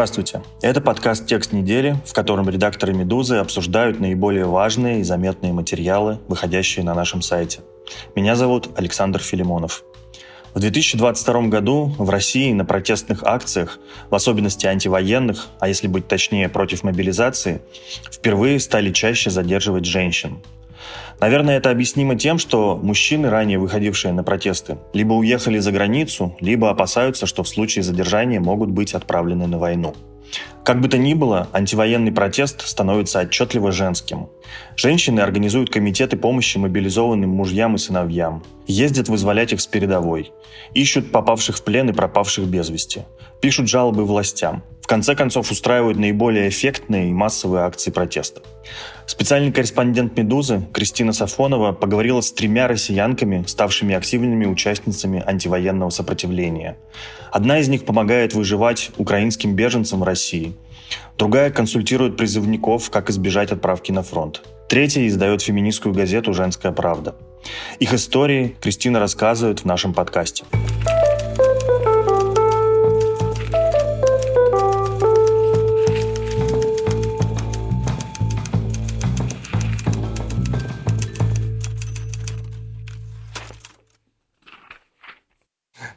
Здравствуйте. Это подкаст «Текст недели», в котором редакторы «Медузы» обсуждают наиболее важные и заметные материалы, выходящие на нашем сайте. Меня зовут Александр Филимонов. В 2022 году в России на протестных акциях, в особенности антивоенных, а если быть точнее против мобилизации, впервые стали чаще задерживать женщин. Наверное, это объяснимо тем, что мужчины, ранее выходившие на протесты, либо уехали за границу, либо опасаются, что в случае задержания могут быть отправлены на войну. Как бы то ни было, антивоенный протест становится отчетливо женским. Женщины организуют комитеты помощи мобилизованным мужьям и сыновьям, ездят вызволять их с передовой, ищут попавших в плен и пропавших без вести, пишут жалобы властям, в конце концов устраивают наиболее эффектные и массовые акции протеста. Специальный корреспондент «Медузы» Кристина Сафонова поговорила с тремя россиянками, ставшими активными участницами антивоенного сопротивления. Одна из них помогает выживать украинским беженцам в России. Другая консультирует призывников, как избежать отправки на фронт. Третья издает феминистскую газету «Женская правда». Их истории Кристина рассказывает в нашем подкасте.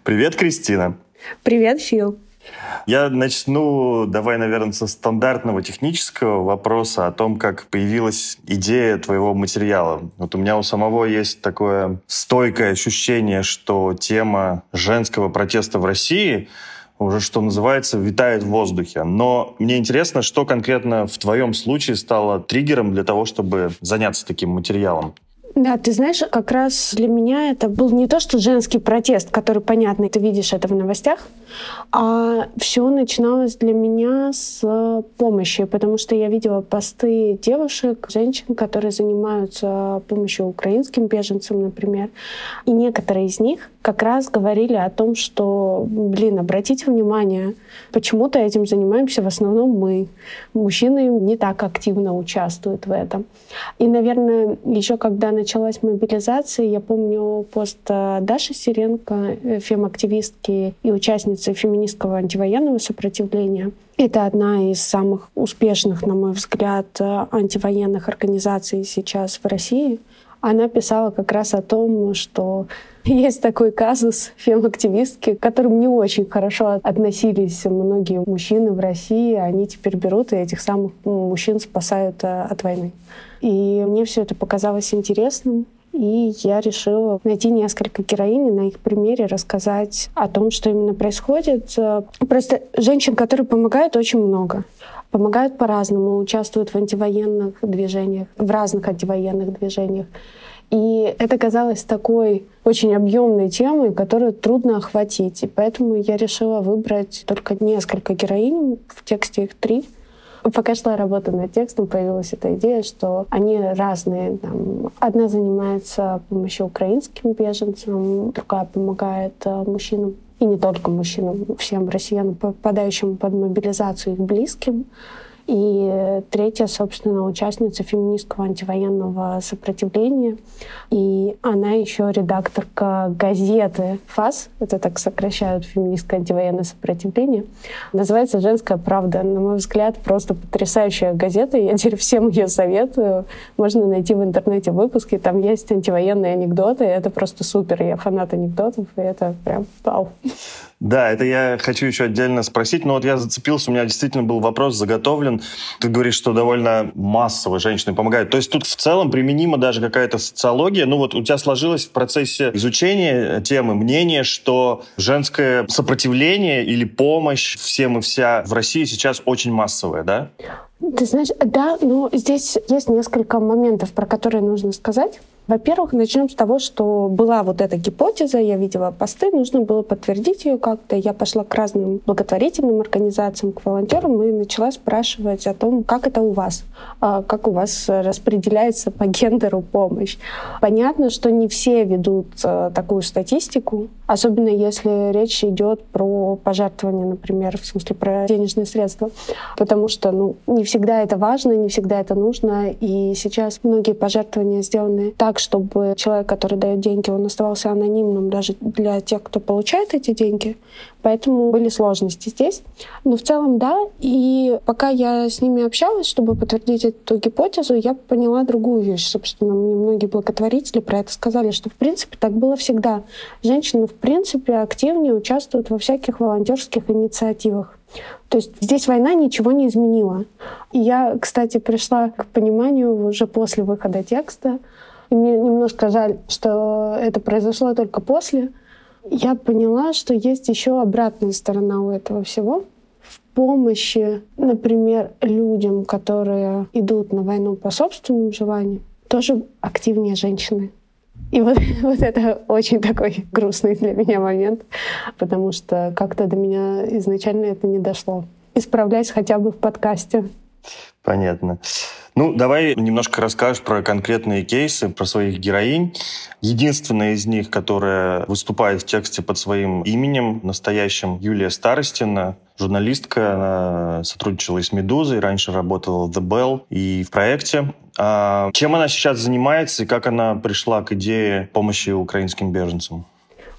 Привет, Кристина. Привет, Фил. Я начну, давай, наверное, со стандартного технического вопроса о том, как появилась идея твоего материала. Вот у меня у самого есть такое стойкое ощущение, что тема женского протеста в России уже, что называется, витает в воздухе. Но мне интересно, что конкретно в твоем случае стало триггером для того, чтобы заняться таким материалом? Да, ты знаешь, как раз для меня это был не то, что женский протест, который, понятно, ты видишь это в новостях, а все начиналось для меня с помощи, потому что я видела посты девушек, женщин, которые занимаются помощью украинским беженцам, например. И некоторые из них как раз говорили о том, что, блин, обратите внимание, почему-то этим занимаемся в основном мы. Мужчины не так активно участвуют в этом. И, наверное, еще когда началась мобилизация, я помню пост э, Даши Сиренко, э, фем-активистки и участницы феминистского антивоенного сопротивления. Это одна из самых успешных, на мой взгляд, э, антивоенных организаций сейчас в России. Она писала как раз о том, что есть такой казус фем-активистки, к которым не очень хорошо относились многие мужчины в России. Они теперь берут и этих самых мужчин спасают э, от войны. И мне все это показалось интересным. И я решила найти несколько героинь и на их примере рассказать о том, что именно происходит. Э, просто женщин, которые помогают, очень много помогают по-разному, участвуют в антивоенных движениях, в разных антивоенных движениях. И это казалось такой очень объемной темой, которую трудно охватить. И поэтому я решила выбрать только несколько героинь, в тексте их три. Пока шла работа над текстом, появилась эта идея, что они разные. Там, одна занимается помощью украинским беженцам, другая помогает э, мужчинам, и не только мужчинам, всем россиянам, попадающим под мобилизацию их близким. И третья, собственно, участница феминистского антивоенного сопротивления. И она еще редакторка газеты ФАС, это так сокращают феминистское антивоенное сопротивление. Называется «Женская правда». На мой взгляд, просто потрясающая газета. Я теперь всем ее советую. Можно найти в интернете выпуски. Там есть антивоенные анекдоты. Это просто супер. Я фанат анекдотов, и это прям вау. Да, это я хочу еще отдельно спросить. Но вот я зацепился, у меня действительно был вопрос заготовлен. Ты говоришь, что довольно массово женщины помогают. То есть тут в целом применима даже какая-то социология. Ну вот у тебя сложилось в процессе изучения темы мнение, что женское сопротивление или помощь всем и вся в России сейчас очень массовая, да? Ты знаешь, да, но здесь есть несколько моментов, про которые нужно сказать. Во-первых, начнем с того, что была вот эта гипотеза, я видела посты, нужно было подтвердить ее как-то. Я пошла к разным благотворительным организациям, к волонтерам и начала спрашивать о том, как это у вас, а, как у вас распределяется по гендеру помощь. Понятно, что не все ведут а, такую статистику, особенно если речь идет про пожертвования, например, в смысле про денежные средства, потому что ну, не всегда это важно, не всегда это нужно, и сейчас многие пожертвования сделаны так, чтобы человек, который дает деньги, он оставался анонимным даже для тех, кто получает эти деньги. Поэтому были сложности здесь. Но в целом, да. И пока я с ними общалась, чтобы подтвердить эту гипотезу, я поняла другую вещь. Собственно, мне многие благотворители про это сказали, что, в принципе, так было всегда. Женщины, в принципе, активнее участвуют во всяких волонтерских инициативах. То есть здесь война ничего не изменила. И я, кстати, пришла к пониманию уже после выхода текста, и мне немножко жаль, что это произошло только после. Я поняла, что есть еще обратная сторона у этого всего. В помощи, например, людям, которые идут на войну по собственному желанию, тоже активнее женщины. И вот, вот это очень такой грустный для меня момент, потому что как-то до меня изначально это не дошло. Исправляйся хотя бы в подкасте. Понятно. Ну, давай немножко расскажешь про конкретные кейсы, про своих героинь. Единственная из них, которая выступает в тексте под своим именем, настоящим Юлия Старостина, журналистка, она сотрудничала с «Медузой», раньше работала в «The Bell» и в проекте. А чем она сейчас занимается и как она пришла к идее помощи украинским беженцам?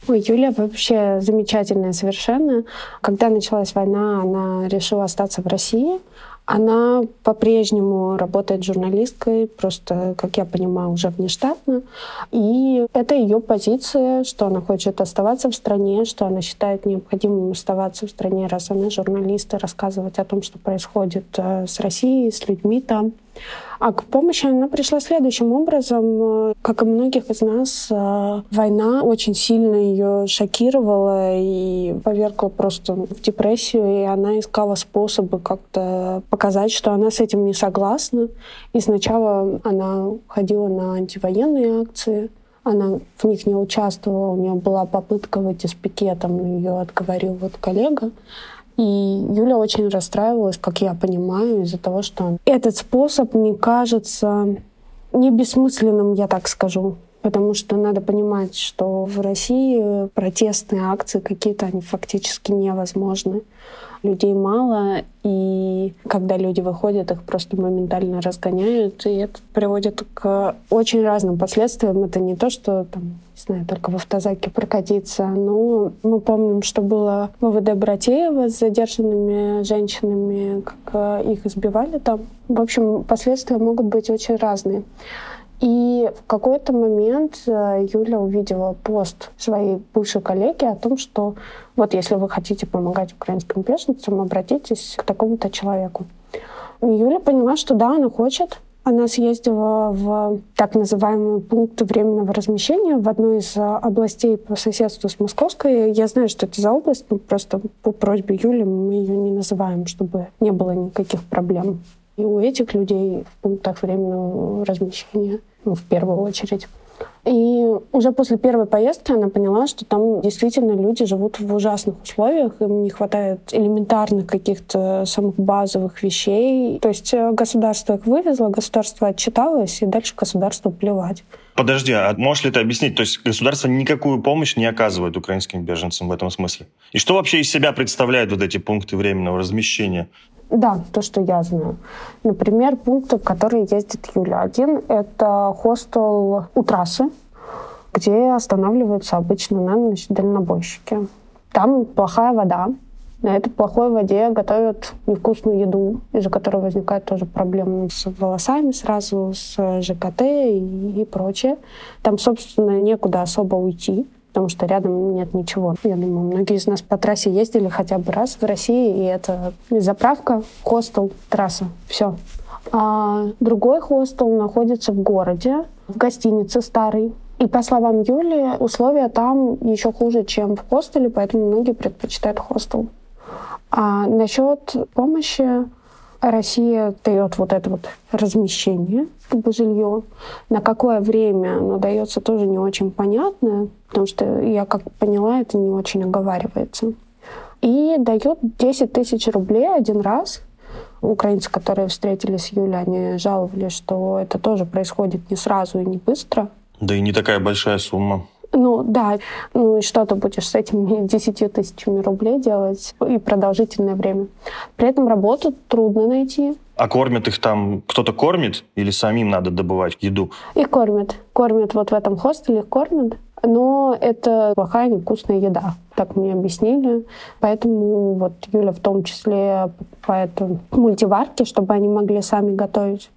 Ой, Юля вообще замечательная совершенно. Когда началась война, она решила остаться в России. Она по-прежнему работает журналисткой, просто, как я понимаю, уже внештатно. И это ее позиция, что она хочет оставаться в стране, что она считает необходимым оставаться в стране, раз она журналист, и рассказывать о том, что происходит э, с Россией, с людьми там. А к помощи она пришла следующим образом. Как и многих из нас, э, война очень сильно ее шокировала и повергла просто в депрессию, и она искала способы как-то показать, что она с этим не согласна. И сначала она ходила на антивоенные акции, она в них не участвовала, у нее была попытка выйти с пикетом, ее отговорил вот коллега. И Юля очень расстраивалась, как я понимаю, из-за того, что этот способ не кажется не бессмысленным, я так скажу. Потому что надо понимать, что в России протестные акции какие-то, они фактически невозможны людей мало, и когда люди выходят, их просто моментально разгоняют, и это приводит к очень разным последствиям. Это не то, что там, не знаю, только в автозаке прокатиться, но мы помним, что было в ВВД Братеева с задержанными женщинами, как их избивали там. В общем, последствия могут быть очень разные. И в какой-то момент э, Юля увидела пост своей бывшей коллеги о том, что вот если вы хотите помогать украинским беженцам, обратитесь к такому-то человеку. Юля поняла, что да, она хочет. Она съездила в так называемый пункт временного размещения в одной из э, областей по соседству с Московской. Я знаю, что это за область, но просто по просьбе Юли мы ее не называем, чтобы не было никаких проблем и у этих людей в пунктах временного размещения, ну, в первую очередь. И уже после первой поездки она поняла, что там действительно люди живут в ужасных условиях, им не хватает элементарных каких-то самых базовых вещей. То есть э, государство их вывезло, государство отчиталось, и дальше государству плевать. Подожди, а можешь ли ты объяснить? То есть государство никакую помощь не оказывает украинским беженцам в этом смысле? И что вообще из себя представляют вот эти пункты временного размещения? Да, то, что я знаю. Например, пункты, в которые ездит Юля. Один — это хостел у трассы, где останавливаются обычно на ночь дальнобойщики. Там плохая вода. На этой плохой воде готовят невкусную еду, из-за которой возникают тоже проблемы с волосами сразу, с ЖКТ и, и прочее. Там, собственно, некуда особо уйти потому что рядом нет ничего. Я думаю, многие из нас по трассе ездили хотя бы раз в России, и это заправка, хостел, трасса. Все. А другой хостел находится в городе, в гостинице старой. И по словам Юли, условия там еще хуже, чем в хостеле, поэтому многие предпочитают хостел. А насчет помощи Россия дает вот это вот размещение, как бы жилье. На какое время оно дается, тоже не очень понятно, потому что я как поняла, это не очень оговаривается. И дает 10 тысяч рублей один раз. Украинцы, которые встретились с Юлей, они жаловались, что это тоже происходит не сразу и не быстро. Да и не такая большая сумма. Ну да, ну и что ты будешь с этими 10 тысячами рублей делать и продолжительное время. При этом работу трудно найти. А кормят их там, кто-то кормит или самим надо добывать еду? Их кормят. Кормят вот в этом хостеле, их кормят. Но это плохая, невкусная еда так мне объяснили. Поэтому вот Юля в том числе покупает мультиварки, чтобы они могли сами готовить.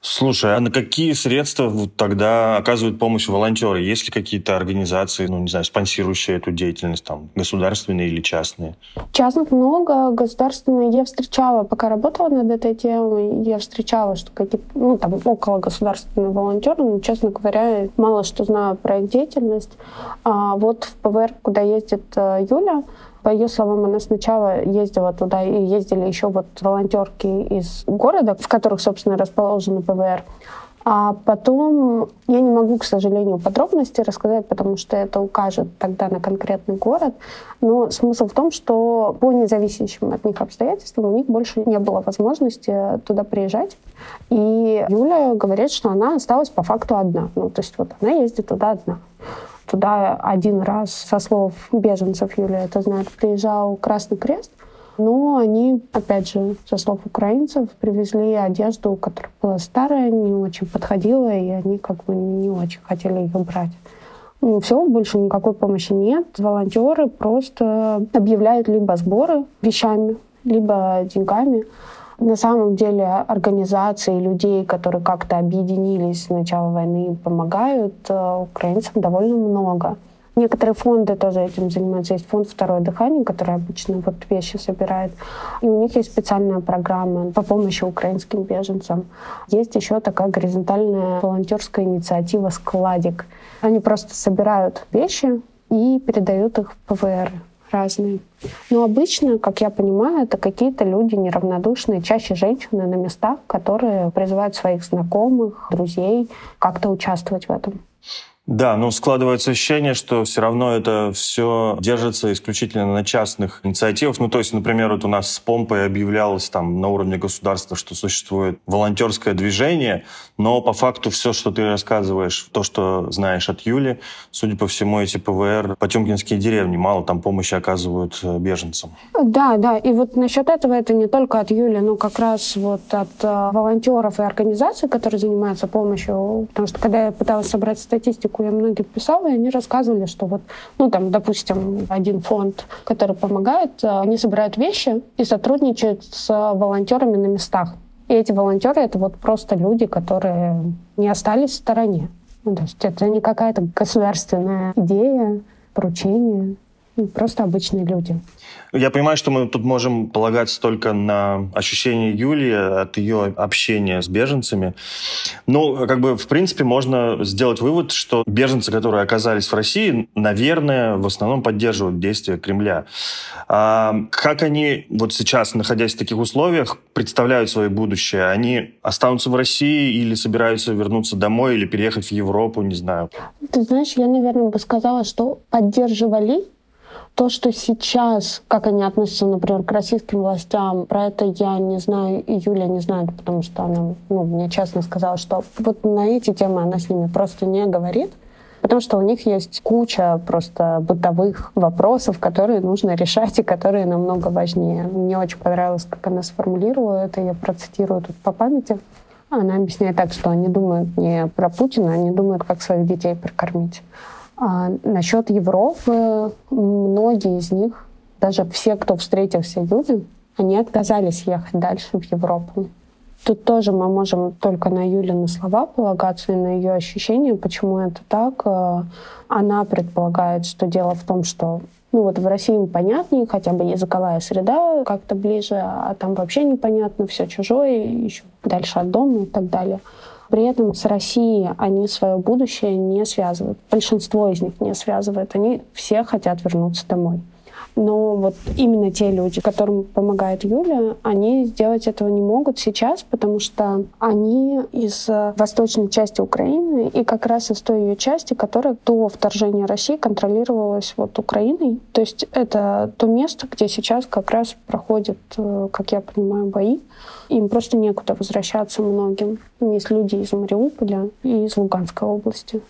Слушай, а на какие средства тогда оказывают помощь волонтеры? Есть ли какие-то организации, ну, не знаю, спонсирующие эту деятельность, там, государственные или частные? Частных много, государственные я встречала, пока работала над этой темой, я встречала, что какие-то, ну, там, около государственные волонтеры, но, честно говоря, мало что знаю про их деятельность. А вот в ПВР, куда ездит Юля. По ее словам, она сначала ездила туда, и ездили еще вот волонтерки из города, в которых, собственно, расположены ПВР. А потом я не могу, к сожалению, подробности рассказать, потому что это укажет тогда на конкретный город. Но смысл в том, что по независящим от них обстоятельствам у них больше не было возможности туда приезжать. И Юля говорит, что она осталась по факту одна. Ну, то есть вот она ездит туда одна. Туда один раз, со слов беженцев, Юлия это знает, приезжал Красный Крест, но они, опять же, со слов украинцев, привезли одежду, которая была старая, не очень подходила, и они как бы не очень хотели ее брать. Ну, все, больше никакой помощи нет. Волонтеры просто объявляют либо сборы вещами, либо деньгами. На самом деле организации людей, которые как-то объединились с начала войны, помогают э, украинцам довольно много. Некоторые фонды тоже этим занимаются. Есть фонд «Второе дыхание», который обычно вот вещи собирает. И у них есть специальная программа по помощи украинским беженцам. Есть еще такая горизонтальная волонтерская инициатива «Складик». Они просто собирают вещи и передают их в ПВР разные. Но обычно, как я понимаю, это какие-то люди неравнодушные, чаще женщины на местах, которые призывают своих знакомых, друзей как-то участвовать в этом. Да, но складывается ощущение, что все равно это все держится исключительно на частных инициативах. Ну, то есть, например, вот у нас с помпой объявлялось там на уровне государства, что существует волонтерское движение, но по факту все, что ты рассказываешь, то, что знаешь от Юли, судя по всему, эти ПВР, потемкинские деревни, мало там помощи оказывают э, беженцам. Да, да, и вот насчет этого это не только от Юли, но как раз вот от э, волонтеров и организаций, которые занимаются помощью, потому что когда я пыталась собрать статистику, статистику я многим писала, и они рассказывали, что вот, ну там, допустим, один фонд, который помогает, э, они собирают вещи и сотрудничают с волонтерами на местах. И эти волонтеры — это вот просто люди, которые не остались в стороне. Ну, то есть это не какая-то государственная идея, поручение, просто обычные люди. Я понимаю, что мы тут можем полагаться только на ощущения Юлии от ее общения с беженцами. Но, как бы, в принципе, можно сделать вывод, что беженцы, которые оказались в России, наверное, в основном поддерживают действия Кремля. А как они вот сейчас, находясь в таких условиях, представляют свое будущее? Они останутся в России или собираются вернуться домой или переехать в Европу, не знаю? Ты знаешь, я, наверное, бы сказала, что поддерживали то, что сейчас, как они относятся, например, к российским властям, про это я не знаю, и Юля не знает, потому что она ну, мне честно сказала, что вот на эти темы она с ними просто не говорит, потому что у них есть куча просто бытовых вопросов, которые нужно решать и которые намного важнее. Мне очень понравилось, как она сформулировала это, я процитирую тут по памяти. Она объясняет так, что они думают не про Путина, они думают, как своих детей прокормить. А насчет Европы, многие из них, даже все, кто встретился Юле, они отказались ехать дальше в Европу. Тут тоже мы можем только на Юлины слова полагаться и на ее ощущения, почему это так. Э, она предполагает, что дело в том, что ну вот в России им понятнее, хотя бы языковая среда как-то ближе, а там вообще непонятно, все чужое, еще дальше от дома и так далее. При этом с Россией они свое будущее не связывают. Большинство из них не связывает. Они все хотят вернуться домой. Но вот именно те люди, которым помогает Юля, они сделать этого не могут сейчас, потому что они из восточной части Украины и как раз из той ее части, которая до вторжения России контролировалась вот Украиной. То есть это то место, где сейчас как раз проходят, э, как я понимаю, бои. Им просто некуда возвращаться многим. Есть люди из Мариуполя и из Луганской области.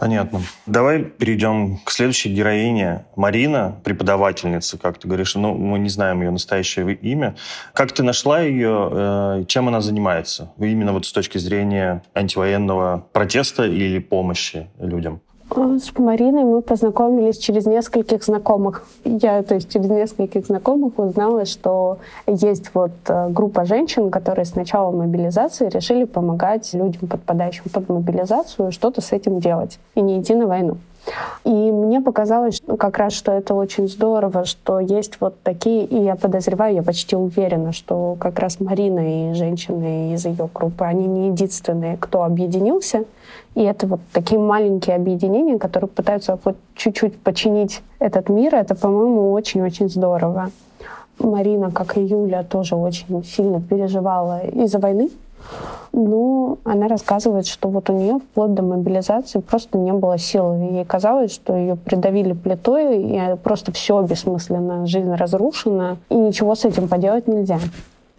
Понятно. Давай перейдем к следующей героине. Марина, преподавательница, как ты говоришь, ну, мы не знаем ее настоящее имя. Как ты нашла ее, э, чем она занимается? Именно вот с точки зрения антивоенного протеста или помощи людям? С Мариной мы познакомились через нескольких знакомых. Я, то есть, через нескольких знакомых узнала, что есть вот э, группа женщин, которые с начала мобилизации решили помогать людям, подпадающим под мобилизацию, что-то с этим делать и не идти на войну. И мне показалось как раз, что это очень здорово, что есть вот такие, и я подозреваю, я почти уверена, что как раз Марина и женщины из ее группы, они не единственные, кто объединился. И это вот такие маленькие объединения, которые пытаются вот чуть-чуть починить этот мир. Это, по-моему, очень-очень здорово. Марина, как и Юля, тоже очень сильно переживала из-за войны. Ну, она рассказывает, что вот у нее вплоть до мобилизации просто не было сил. Ей казалось, что ее придавили плитой, и просто все бессмысленно, жизнь разрушена, и ничего с этим поделать нельзя.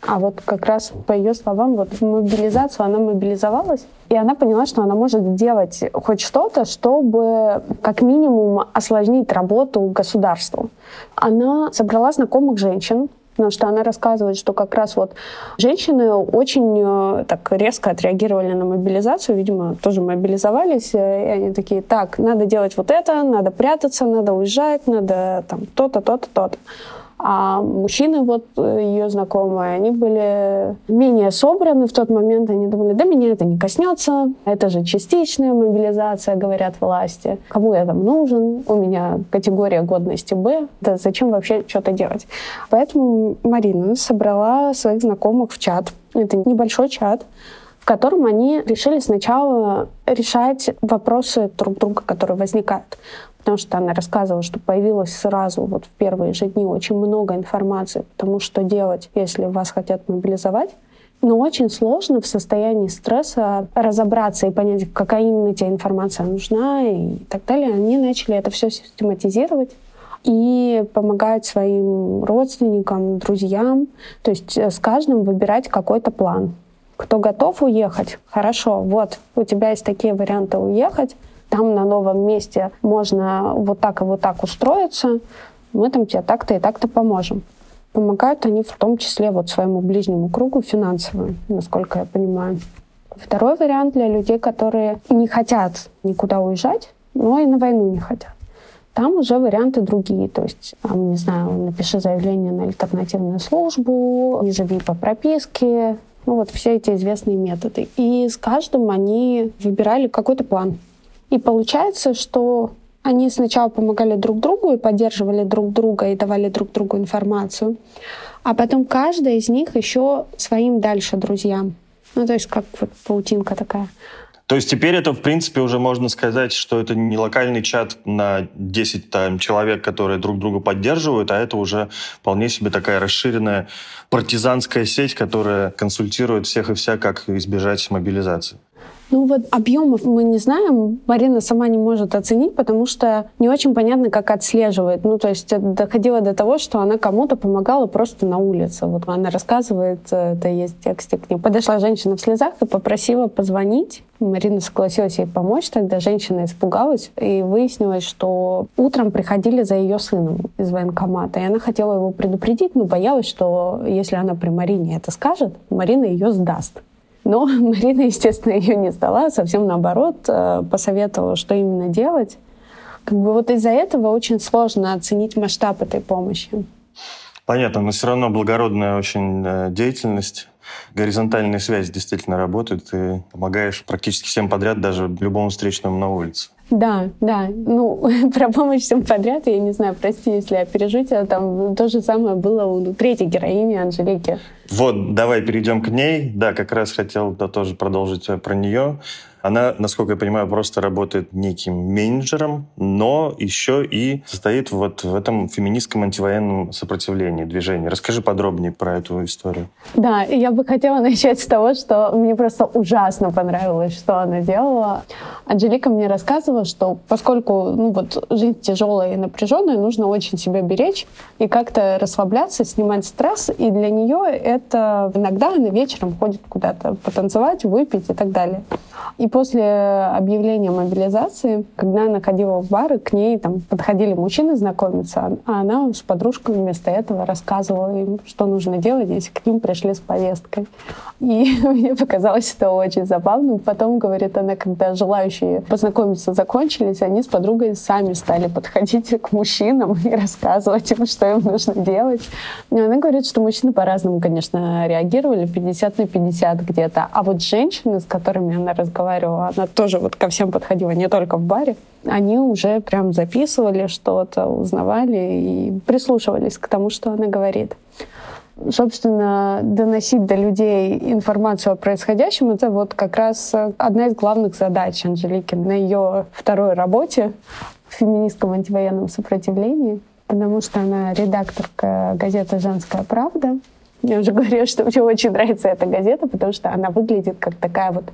А вот как раз по ее словам, вот мобилизацию она мобилизовалась, и она поняла, что она может сделать хоть что-то, чтобы как минимум осложнить работу государству. Она собрала знакомых женщин, потому что она рассказывает, что как раз вот женщины очень э, так резко отреагировали на мобилизацию, видимо, тоже мобилизовались, э, и они такие, так, надо делать вот это, надо прятаться, надо уезжать, надо там то-то, то-то, то-то. А мужчины, вот э, ее знакомые, они были менее собраны в тот момент. Они думали, да меня это не коснется, это же частичная мобилизация, говорят власти. Кому я там нужен? У меня категория годности Б. Да зачем вообще что-то делать? Поэтому Марина собрала своих знакомых в чат. Это небольшой чат, в котором они решили сначала решать вопросы друг друга, которые возникают потому что она рассказывала, что появилось сразу вот в первые же дни очень много информации, потому что делать, если вас хотят мобилизовать. Но очень сложно в состоянии стресса разобраться и понять, какая именно тебе информация нужна и так далее. Они начали это все систематизировать и помогать своим родственникам, друзьям. То есть э, с каждым выбирать какой-то план. Кто готов уехать? Хорошо, вот у тебя есть такие варианты уехать там на новом месте можно вот так и вот так устроиться, мы там тебе так-то и так-то поможем. Помогают они в том числе вот своему ближнему кругу финансово, насколько я понимаю. Второй вариант для людей, которые не хотят никуда уезжать, но и на войну не хотят. Там уже варианты другие. То есть, там, не знаю, напиши заявление на альтернативную службу, не живи по прописке. Ну вот все эти известные методы. И с каждым они выбирали какой-то план. И получается, что они сначала помогали друг другу и поддерживали друг друга и давали друг другу информацию, а потом каждая из них еще своим дальше друзьям. Ну, то есть как вот паутинка такая. То есть теперь это, в принципе, уже можно сказать, что это не локальный чат на 10 там, человек, которые друг друга поддерживают, а это уже вполне себе такая расширенная партизанская сеть, которая консультирует всех и вся, как избежать мобилизации. Ну вот объемов мы не знаем, Марина сама не может оценить, потому что не очень понятно, как отслеживает. Ну то есть доходило до того, что она кому-то помогала просто на улице. Вот она рассказывает, э, это есть в тексте к ней. Подошла женщина в слезах и попросила позвонить. Марина согласилась ей помочь, тогда женщина испугалась и выяснилось, что утром приходили за ее сыном из военкомата, и она хотела его предупредить, но боялась, что если она при Марине это скажет, Марина ее сдаст. Но Марина, естественно, ее не сдала, совсем наоборот, э, посоветовала, что именно делать. Как бы вот из-за этого очень сложно оценить масштаб этой помощи. Понятно, но все равно благородная очень э, деятельность. Горизонтальная связь действительно работает. Ты помогаешь практически всем подряд, даже любому встречному на улице. Да, да. Ну, про помощь всем подряд, я не знаю, прости, если я тебя, там то же самое было у третьей героини Анжелики. Вот, давай перейдем к ней. Да, как раз хотел да, тоже продолжить э, про нее. Она, насколько я понимаю, просто работает неким менеджером, но еще и состоит вот в этом феминистском антивоенном сопротивлении, движении. Расскажи подробнее про эту историю. Да, я бы хотела начать с того, что мне просто ужасно понравилось, что она делала. Анжелика мне рассказывала, что поскольку ну, вот, жизнь тяжелая и напряженная, нужно очень себя беречь и как-то расслабляться, снимать стресс. И для нее это иногда она вечером ходит куда-то потанцевать, выпить и так далее. И после объявления мобилизации, когда она ходила в бары, к ней там подходили мужчины знакомиться, а она с подружками вместо этого рассказывала им, что нужно делать, если к ним пришли с повесткой. И мне показалось это очень забавным. Потом, говорит она, когда желающие познакомиться закончились, они с подругой сами стали подходить к мужчинам и рассказывать им, что им нужно делать. И она говорит, что мужчины по-разному, конечно, реагировали, 50 на 50 где-то. А вот женщины, с которыми она разговаривала, она тоже вот ко всем подходила, не только в баре, они уже прям записывали что-то, узнавали и прислушивались к тому, что она говорит. Собственно, доносить до людей информацию о происходящем, это вот как раз одна из главных задач Анжелики на ее второй работе в феминистском антивоенном сопротивлении, потому что она редакторка газеты «Женская правда», я уже говорила, что мне очень нравится эта газета, потому что она выглядит как такая вот...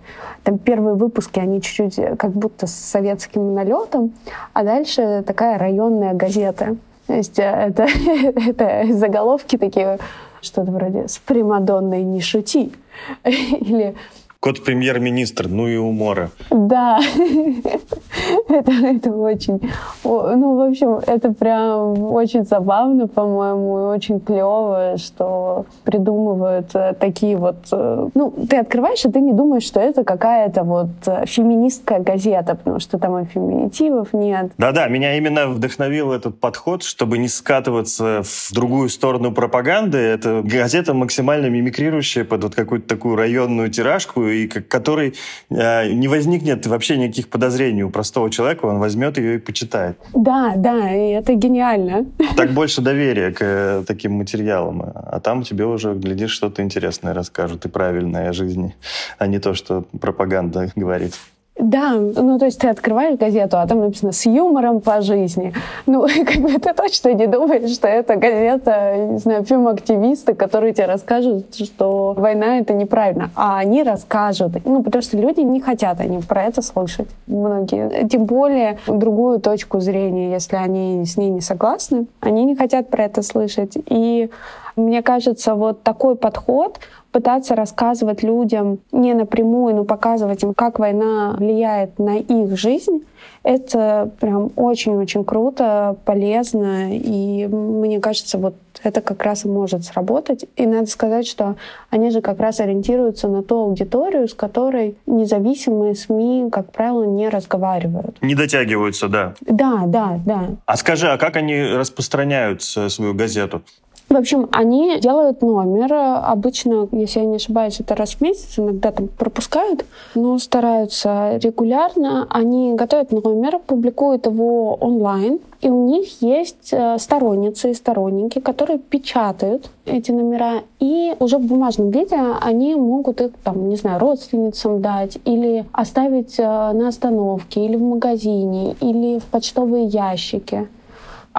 Там первые выпуски, они чуть-чуть э, как будто с советским налетом, а дальше такая районная газета. То есть э, это, это заголовки такие, что-то вроде «С примадонной не шути». Или Кот премьер-министр, ну и умора. Да, это, это очень... Ну, в общем, это прям очень забавно, по-моему, и очень клево, что придумывают э, такие вот... Э, ну, ты открываешь, и ты не думаешь, что это какая-то вот э, феминистская газета, потому что там и феминитивов нет. Да-да, меня именно вдохновил этот подход, чтобы не скатываться в другую сторону пропаганды. Это газета максимально мимикрирующая под вот какую-то такую районную тиражку, и который э, не возникнет вообще никаких подозрений у простого человека, он возьмет ее и почитает. Да, да, и это гениально. Так больше доверия к э, таким материалам, а там тебе уже, глядишь, что-то интересное расскажут и правильное о жизни, а не то, что пропаганда говорит. Да, ну то есть ты открываешь газету, а там написано «с юмором по жизни». Ну, как бы ты точно не думаешь, что это газета, не знаю, фильм-активисты, которые тебе расскажут, что война — это неправильно. А они расскажут. Ну, потому что люди не хотят они про это слышать. Многие. Тем более другую точку зрения, если они с ней не согласны, они не хотят про это слышать. И мне кажется, вот такой подход, пытаться рассказывать людям не напрямую, но показывать им, как война влияет на их жизнь, это прям очень-очень круто, полезно, и мне кажется, вот это как раз и может сработать. И надо сказать, что они же как раз ориентируются на ту аудиторию, с которой независимые СМИ, как правило, не разговаривают. Не дотягиваются, да. Да, да, да. А скажи, а как они распространяют свою газету? В общем, они делают номер. Обычно, если я не ошибаюсь, это раз в месяц, иногда там пропускают, но стараются регулярно. Они готовят номер, публикуют его онлайн, и у них есть э, сторонницы и сторонники, которые печатают эти номера, и уже в бумажном виде они могут их, там, не знаю, родственницам дать, или оставить э, на остановке, или в магазине, или в почтовые ящики.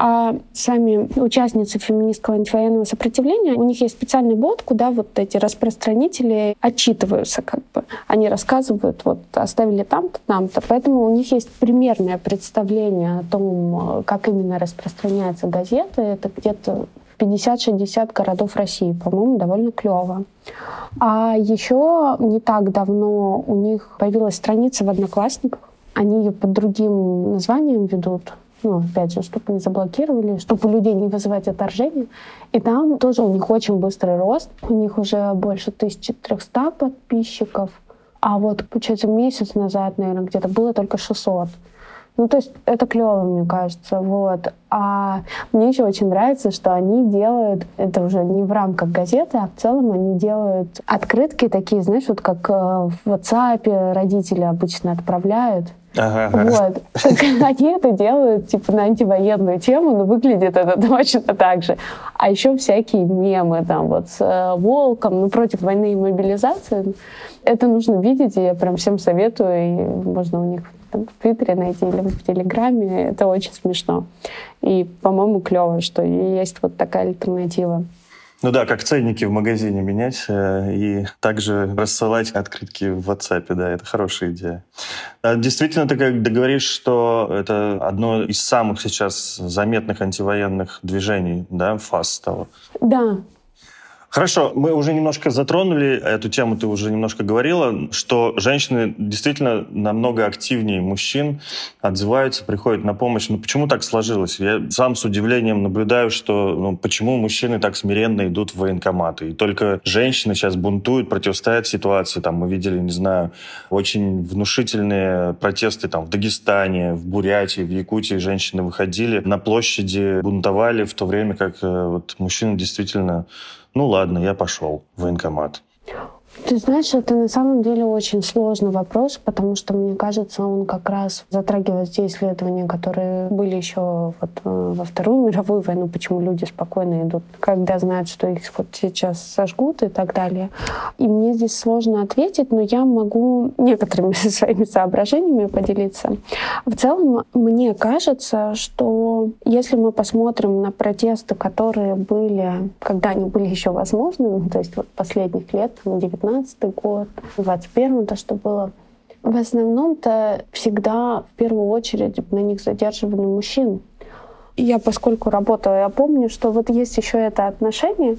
А сами участницы феминистского антивоенного сопротивления, у них есть специальный бот, куда вот эти распространители отчитываются как бы. Они рассказывают, вот оставили там-то, там-то. Поэтому у них есть примерное представление о том, как именно распространяется газета. Это где-то 50-60 городов России. По-моему, довольно клево. А еще не так давно у них появилась страница в Одноклассниках. Они ее под другим названием ведут ну, опять же, чтобы не заблокировали, чтобы у людей не вызывать отторжение. И там тоже у них очень быстрый рост. У них уже больше 1300 подписчиков. А вот, получается, месяц назад, наверное, где-то было только 600. Ну, то есть это клево, мне кажется, вот. А мне еще очень нравится, что они делают, это уже не в рамках газеты, а в целом они делают открытки такие, знаешь, вот как э, в WhatsApp родители обычно отправляют. Ага. Вот. Они это делают типа на антивоенную тему, но выглядит это точно так же. А еще всякие мемы там вот с э, волком, ну против войны и мобилизации. Это нужно видеть, и я прям всем советую, и можно у них там, в Твиттере найти или в Телеграме. Это очень смешно. И, по-моему, клево, что есть вот такая альтернатива. Ну да, как ценники в магазине менять э, и также рассылать открытки в WhatsApp, да, это хорошая идея. А действительно, ты как договоришь, что это одно из самых сейчас заметных антивоенных движений, да, ФАС стало? Да, Хорошо, мы уже немножко затронули эту тему, ты уже немножко говорила, что женщины действительно намного активнее мужчин отзываются, приходят на помощь. Но ну, почему так сложилось? Я сам с удивлением наблюдаю, что ну, почему мужчины так смиренно идут в военкоматы. И только женщины сейчас бунтуют, противостоят ситуации. Там мы видели, не знаю, очень внушительные протесты там в Дагестане, в Бурятии, в Якутии. Женщины выходили на площади, бунтовали, в то время как э, вот, мужчины действительно ну ладно, я пошел в военкомат. Ты знаешь, это на самом деле очень сложный вопрос, потому что, мне кажется, он как раз затрагивает те исследования, которые были еще вот э, во Вторую мировую войну, почему люди спокойно идут, когда знают, что их вот сейчас сожгут и так далее. И мне здесь сложно ответить, но я могу некоторыми своими соображениями поделиться. В целом, мне кажется, что если мы посмотрим на протесты, которые были, когда они были еще возможны, ну, то есть вот последних лет, 19 19 год, 21 то, что было. В основном-то всегда в первую очередь на них задерживали мужчин. Я, поскольку работала, я помню, что вот есть еще это отношение,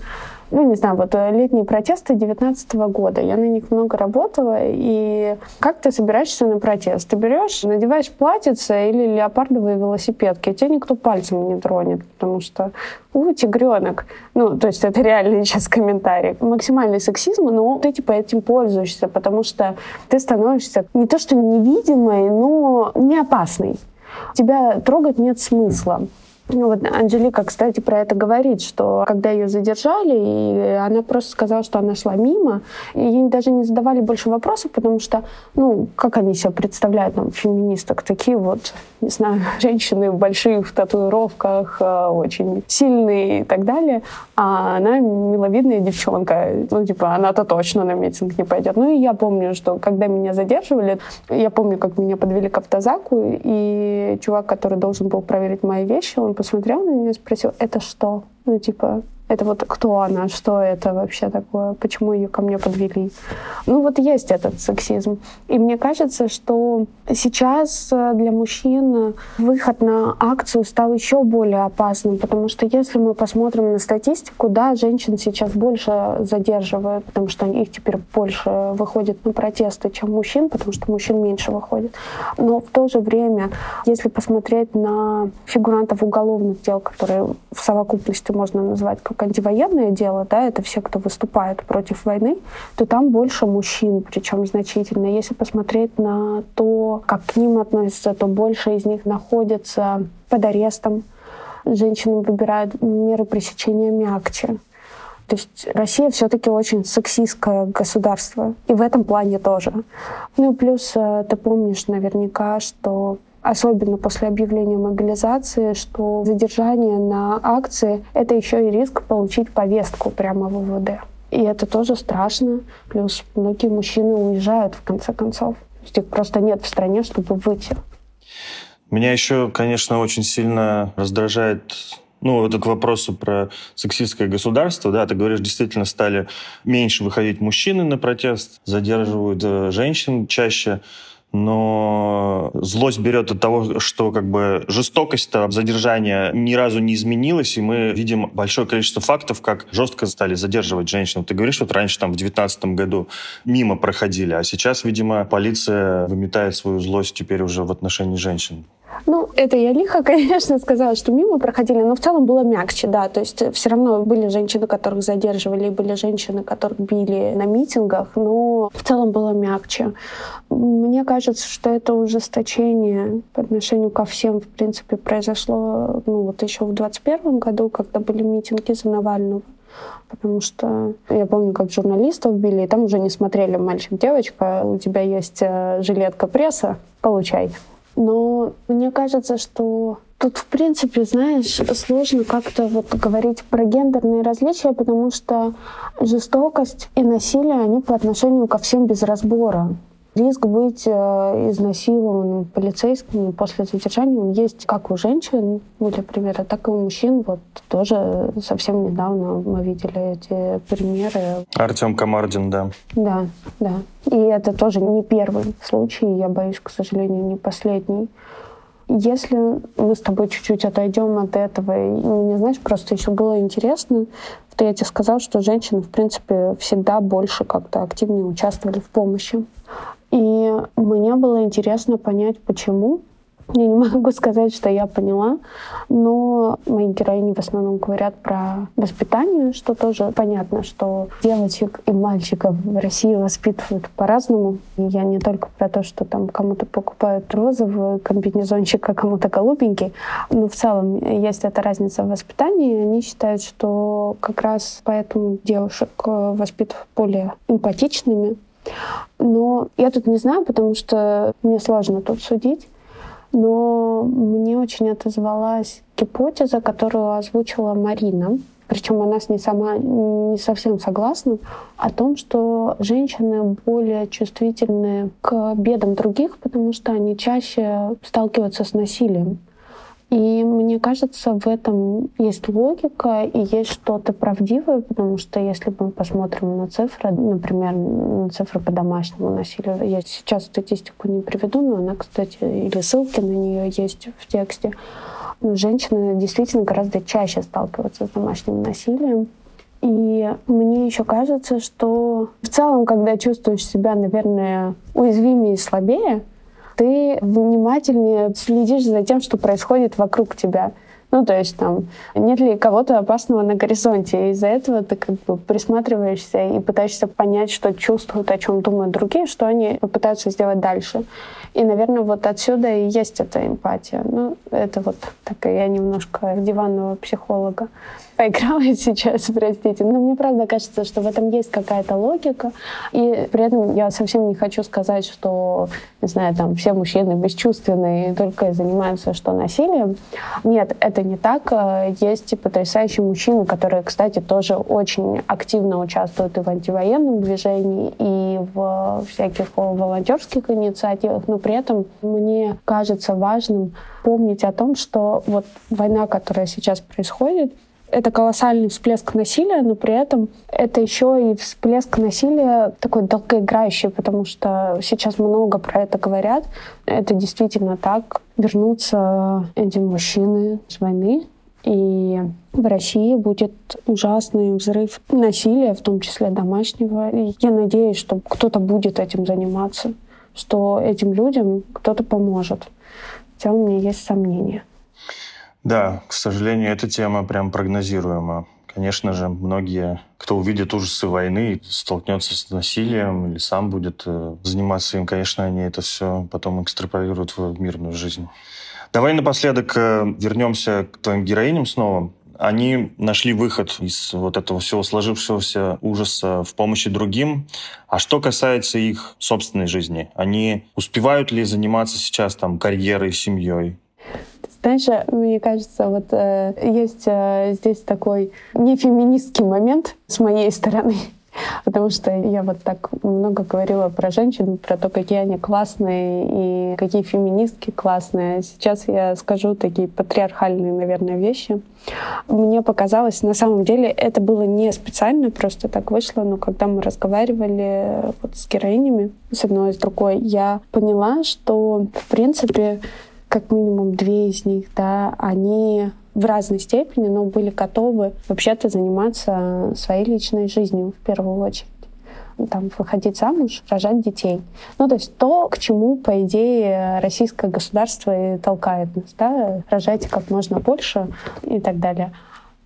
ну, не знаю, вот э, летние протесты 19 года. Я на них много работала. И как ты собираешься на протест? Ты берешь, надеваешь платьице или леопардовые велосипедки, тебя никто пальцем не тронет, потому что у, тигренок. Ну, то есть это реально сейчас комментарий. Максимальный сексизм, но ты типа этим пользуешься, потому что ты становишься не то что невидимой, но не опасной. Тебя трогать нет смысла. Ну вот Анжелика, кстати, про это говорит, что когда ее задержали, и она просто сказала, что она шла мимо, и ей даже не задавали больше вопросов, потому что, ну, как они себя представляют, там, феминисток, такие вот, не знаю, женщины в больших татуировках, э, очень сильные и так далее, а она миловидная девчонка, ну, типа, она-то точно на митинг не пойдет. Ну, и я помню, что когда меня задерживали, я помню, как меня подвели к автозаку, и чувак, который должен был проверить мои вещи, он посмотрел на меня и спросил, это что? Ну, типа, это вот кто она, что это вообще такое, почему ее ко мне подвели. Ну вот есть этот сексизм. И мне кажется, что сейчас э, для мужчин выход на акцию стал еще более опасным, потому что если мы посмотрим на статистику, да, женщин сейчас больше задерживают, потому что их теперь больше выходит на протесты, чем мужчин, потому что мужчин меньше выходит. Но в то же время, если посмотреть на фигурантов уголовных дел, которые в совокупности можно назвать как как антивоенное дело, да, это все, кто выступает против войны, то там больше мужчин, причем значительно. Если посмотреть на то, как к ним относятся, то больше из них находятся под арестом. Женщины выбирают меры пресечения мягче. То есть Россия все-таки очень сексистское государство. И в этом плане тоже. Ну плюс э, ты помнишь наверняка, что особенно после объявления мобилизации, что задержание на акции — это еще и риск получить повестку прямо в ВВД. И это тоже страшно. Плюс многие мужчины уезжают в конце концов. То есть их просто нет в стране, чтобы выйти. Меня еще, конечно, очень сильно раздражает ну, это к вопросу про сексистское государство, да, ты говоришь, действительно стали меньше выходить мужчины на протест, задерживают э, женщин чаще но злость берет от того, что как бы жестокость задержания ни разу не изменилась, и мы видим большое количество фактов, как жестко стали задерживать женщин. Ты говоришь, вот раньше там в 2019 году мимо проходили, а сейчас, видимо, полиция выметает свою злость теперь уже в отношении женщин. Ну, это я лихо, конечно, сказала, что мимо проходили, но в целом было мягче, да. То есть все равно были женщины, которых задерживали, были женщины, которых били на митингах, но в целом было мягче. Мне кажется, что это ужесточение по отношению ко всем, в принципе, произошло ну, вот еще в 21 году, когда были митинги за Навального. Потому что я помню, как журналистов били, и там уже не смотрели мальчик-девочка, у тебя есть э, жилетка пресса, получай. Но мне кажется, что тут, в принципе, знаешь, сложно как-то вот говорить про гендерные различия, потому что жестокость и насилие, они по отношению ко всем без разбора. Риск быть э, изнасилованным полицейским после задержания он есть как у женщин, были примеры, так и у мужчин. Вот тоже совсем недавно мы видели эти примеры. Артем Комардин, да. Да, да. И это тоже не первый случай, я боюсь, к сожалению, не последний. Если мы с тобой чуть-чуть отойдем от этого, и мне, знаешь, просто еще было интересно, что я тебе сказал, что женщины, в принципе, всегда больше как-то активнее участвовали в помощи. И мне было интересно понять, почему. Я не могу сказать, что я поняла, но мои героини в основном говорят про воспитание, что тоже понятно, что девочек и мальчиков в России воспитывают по-разному. Я не только про то, что там кому-то покупают розовый комбинезончик, а кому-то голубенький, но в целом есть эта разница в воспитании. Они считают, что как раз поэтому девушек воспитывают более эмпатичными, но я тут не знаю, потому что мне сложно тут судить. Но мне очень отозвалась гипотеза, которую озвучила Марина. Причем она с ней сама не совсем согласна, о том, что женщины более чувствительны к бедам других, потому что они чаще сталкиваются с насилием. И мне кажется, в этом есть логика и есть что-то правдивое, потому что если мы посмотрим на цифры, например, на цифры по домашнему насилию, я сейчас статистику не приведу, но она, кстати, или ссылки на нее есть в тексте, женщины действительно гораздо чаще сталкиваются с домашним насилием. И мне еще кажется, что в целом, когда чувствуешь себя, наверное, уязвимее и слабее, ты внимательнее следишь за тем, что происходит вокруг тебя. Ну, то есть там нет ли кого-то опасного на горизонте. И из-за этого ты как бы присматриваешься и пытаешься понять, что чувствуют, о чем думают другие, что они попытаются сделать дальше. И, наверное, вот отсюда и есть эта эмпатия. Ну, это вот такая я немножко диванного психолога поиграла сейчас, простите. Но мне правда кажется, что в этом есть какая-то логика. И при этом я совсем не хочу сказать, что, не знаю, там все мужчины бесчувственные и только занимаются что насилием. Нет, это не так. Есть и потрясающие мужчины, которые, кстати, тоже очень активно участвуют и в антивоенном движении, и в всяких волонтерских инициативах. Но при этом мне кажется важным помнить о том, что вот война, которая сейчас происходит, это колоссальный всплеск насилия, но при этом это еще и всплеск насилия такой долгоиграющий, потому что сейчас много про это говорят. Это действительно так. Вернутся эти мужчины с войны, и в России будет ужасный взрыв насилия, в том числе домашнего. И я надеюсь, что кто-то будет этим заниматься, что этим людям кто-то поможет. Хотя у меня есть сомнения. Да, к сожалению, эта тема прям прогнозируема. Конечно же, многие, кто увидит ужасы войны, столкнется с насилием или сам будет э, заниматься им, конечно, они это все потом экстраполируют в мирную жизнь. Давай напоследок э, вернемся к твоим героиням снова. Они нашли выход из вот этого всего сложившегося ужаса в помощи другим. А что касается их собственной жизни, они успевают ли заниматься сейчас там карьерой, семьей? Знаешь, мне кажется, вот э, есть э, здесь такой нефеминистский момент с моей стороны. Потому что я вот так много говорила про женщин, про то, какие они классные и какие феминистки классные. Сейчас я скажу такие патриархальные, наверное, вещи. Мне показалось, на самом деле, это было не специально, просто так вышло, но когда мы разговаривали вот с героинями, с одной и с другой, я поняла, что, в принципе, как минимум две из них, да, они в разной степени, но были готовы вообще-то заниматься своей личной жизнью в первую очередь. там, выходить замуж, рожать детей. Ну, то есть то, к чему, по идее, российское государство и толкает нас, да, рожайте как можно больше и так далее.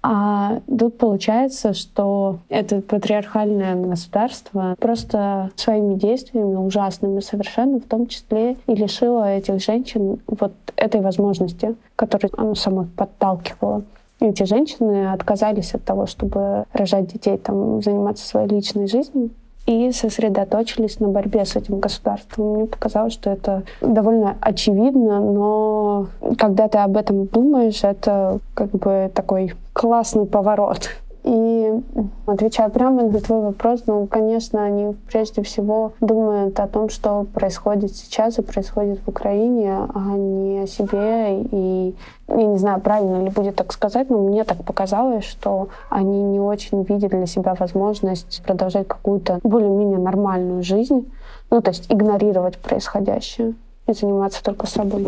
А тут получается, что это патриархальное государство просто своими действиями, ужасными совершенно, в том числе и лишило этих женщин вот этой возможности, которую оно само подталкивало. Эти женщины отказались от того, чтобы рожать детей, там, заниматься своей личной жизнью, и сосредоточились на борьбе с этим государством. Мне показалось, что это довольно очевидно, но когда ты об этом думаешь, это как бы такой классный поворот. И отвечая прямо на твой вопрос, ну, конечно, они прежде всего думают о том, что происходит сейчас и происходит в Украине, а не о себе. И я не знаю, правильно ли будет так сказать, но мне так показалось, что они не очень видят для себя возможность продолжать какую-то более-менее нормальную жизнь, ну, то есть игнорировать происходящее и заниматься только собой.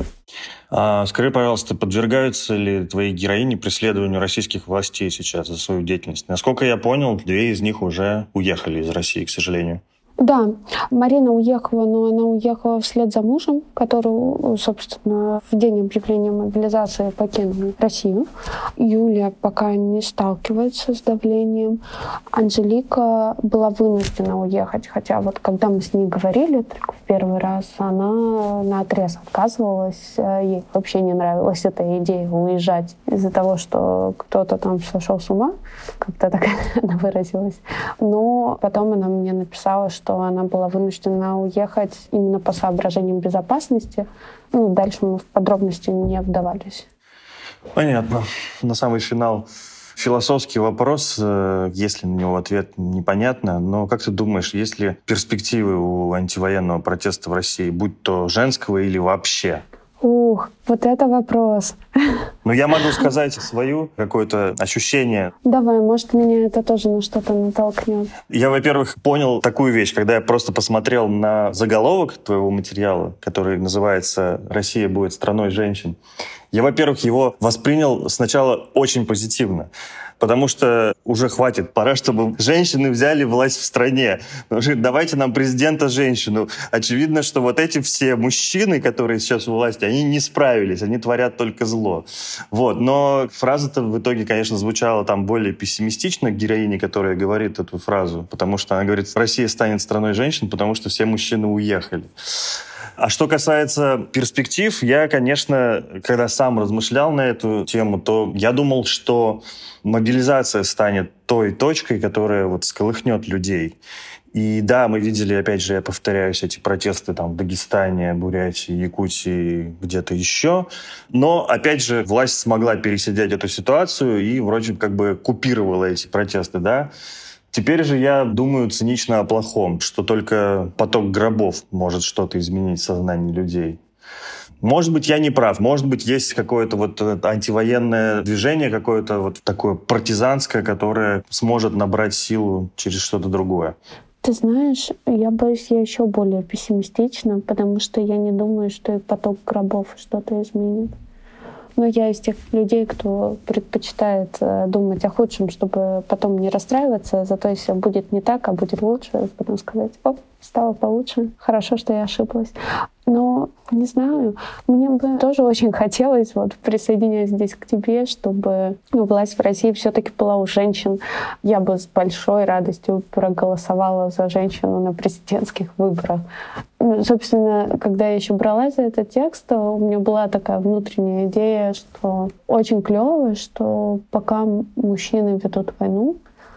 А, скажи, пожалуйста, подвергаются ли твои героини преследованию российских властей сейчас за свою деятельность? Насколько я понял, две из них уже уехали из России, к сожалению. Да, Марина уехала, но она уехала вслед за мужем, который, собственно, в день объявления мобилизации покинул Россию. Юлия пока не сталкивается с давлением. Анжелика была вынуждена уехать, хотя вот когда мы с ней говорили только в первый раз, она на отрез отказывалась. Ей вообще не нравилась эта идея уезжать из-за того, что кто-то там сошел с ума, как-то так она выразилась. Но потом она мне написала, что что она была вынуждена уехать именно по соображениям безопасности. Ну, дальше мы в подробности не вдавались. Понятно. На самый финал философский вопрос, э, если на него ответ непонятно, но как ты думаешь, есть ли перспективы у антивоенного протеста в России, будь то женского или вообще? Ух, вот это вопрос. Ну, я могу сказать свою какое-то ощущение. Давай, может, меня это тоже на что-то натолкнет. Я, во-первых, понял такую вещь, когда я просто посмотрел на заголовок твоего материала, который называется «Россия будет страной женщин». Я, во-первых, его воспринял сначала очень позитивно потому что уже хватит. Пора, чтобы женщины взяли власть в стране. Давайте нам президента женщину. Очевидно, что вот эти все мужчины, которые сейчас у власти, они не справились, они творят только зло. Вот. Но фраза-то в итоге, конечно, звучала там более пессимистично героине, которая говорит эту фразу, потому что она говорит, Россия станет страной женщин, потому что все мужчины уехали. А что касается перспектив, я, конечно, когда сам размышлял на эту тему, то я думал, что мобилизация станет той точкой, которая вот сколыхнет людей. И да, мы видели, опять же, я повторяюсь, эти протесты там в Дагестане, Бурятии, Якутии, где-то еще. Но, опять же, власть смогла пересидеть эту ситуацию и вроде как бы купировала эти протесты, да. Теперь же я думаю цинично о плохом, что только поток гробов может что-то изменить в сознании людей. Может быть, я не прав. Может быть, есть какое-то вот э, антивоенное движение, какое-то вот такое партизанское, которое сможет набрать силу через что-то другое. Ты знаешь, я боюсь, я еще более пессимистична, потому что я не думаю, что и поток гробов что-то изменит. Но я из тех людей, кто предпочитает э, думать о худшем, чтобы потом не расстраиваться, зато если будет не так, а будет лучше, потом сказать, оп, стало получше, хорошо, что я ошиблась. Но, не знаю, мне бы тоже очень хотелось, вот присоединяясь здесь к тебе, чтобы ну, власть в России все-таки была у женщин. Я бы с большой радостью проголосовала за женщину на президентских выборах. Ну, собственно, когда я еще бралась за этот текст, у меня была такая внутренняя идея, что очень клево, что пока мужчины ведут войну,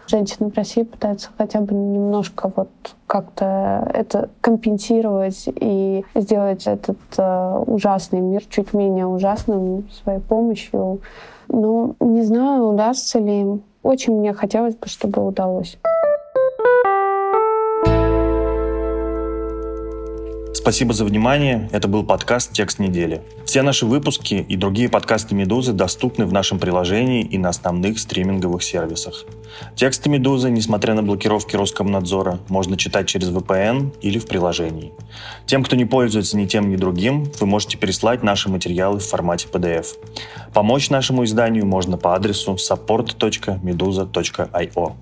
женщины в России пытаются хотя бы немножко вот как-то это компенсировать и сделать этот э, ужасный мир чуть менее ужасным своей помощью. Но не знаю, удастся ли им. Очень мне хотелось бы, чтобы удалось. Спасибо за внимание. Это был подкаст «Текст недели». Все наши выпуски и другие подкасты «Медузы» доступны в нашем приложении и на основных стриминговых сервисах. Тексты «Медузы», несмотря на блокировки Роскомнадзора, можно читать через VPN или в приложении. Тем, кто не пользуется ни тем, ни другим, вы можете переслать наши материалы в формате PDF. Помочь нашему изданию можно по адресу support.meduza.io.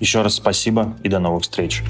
Еще раз спасибо и до новых встреч.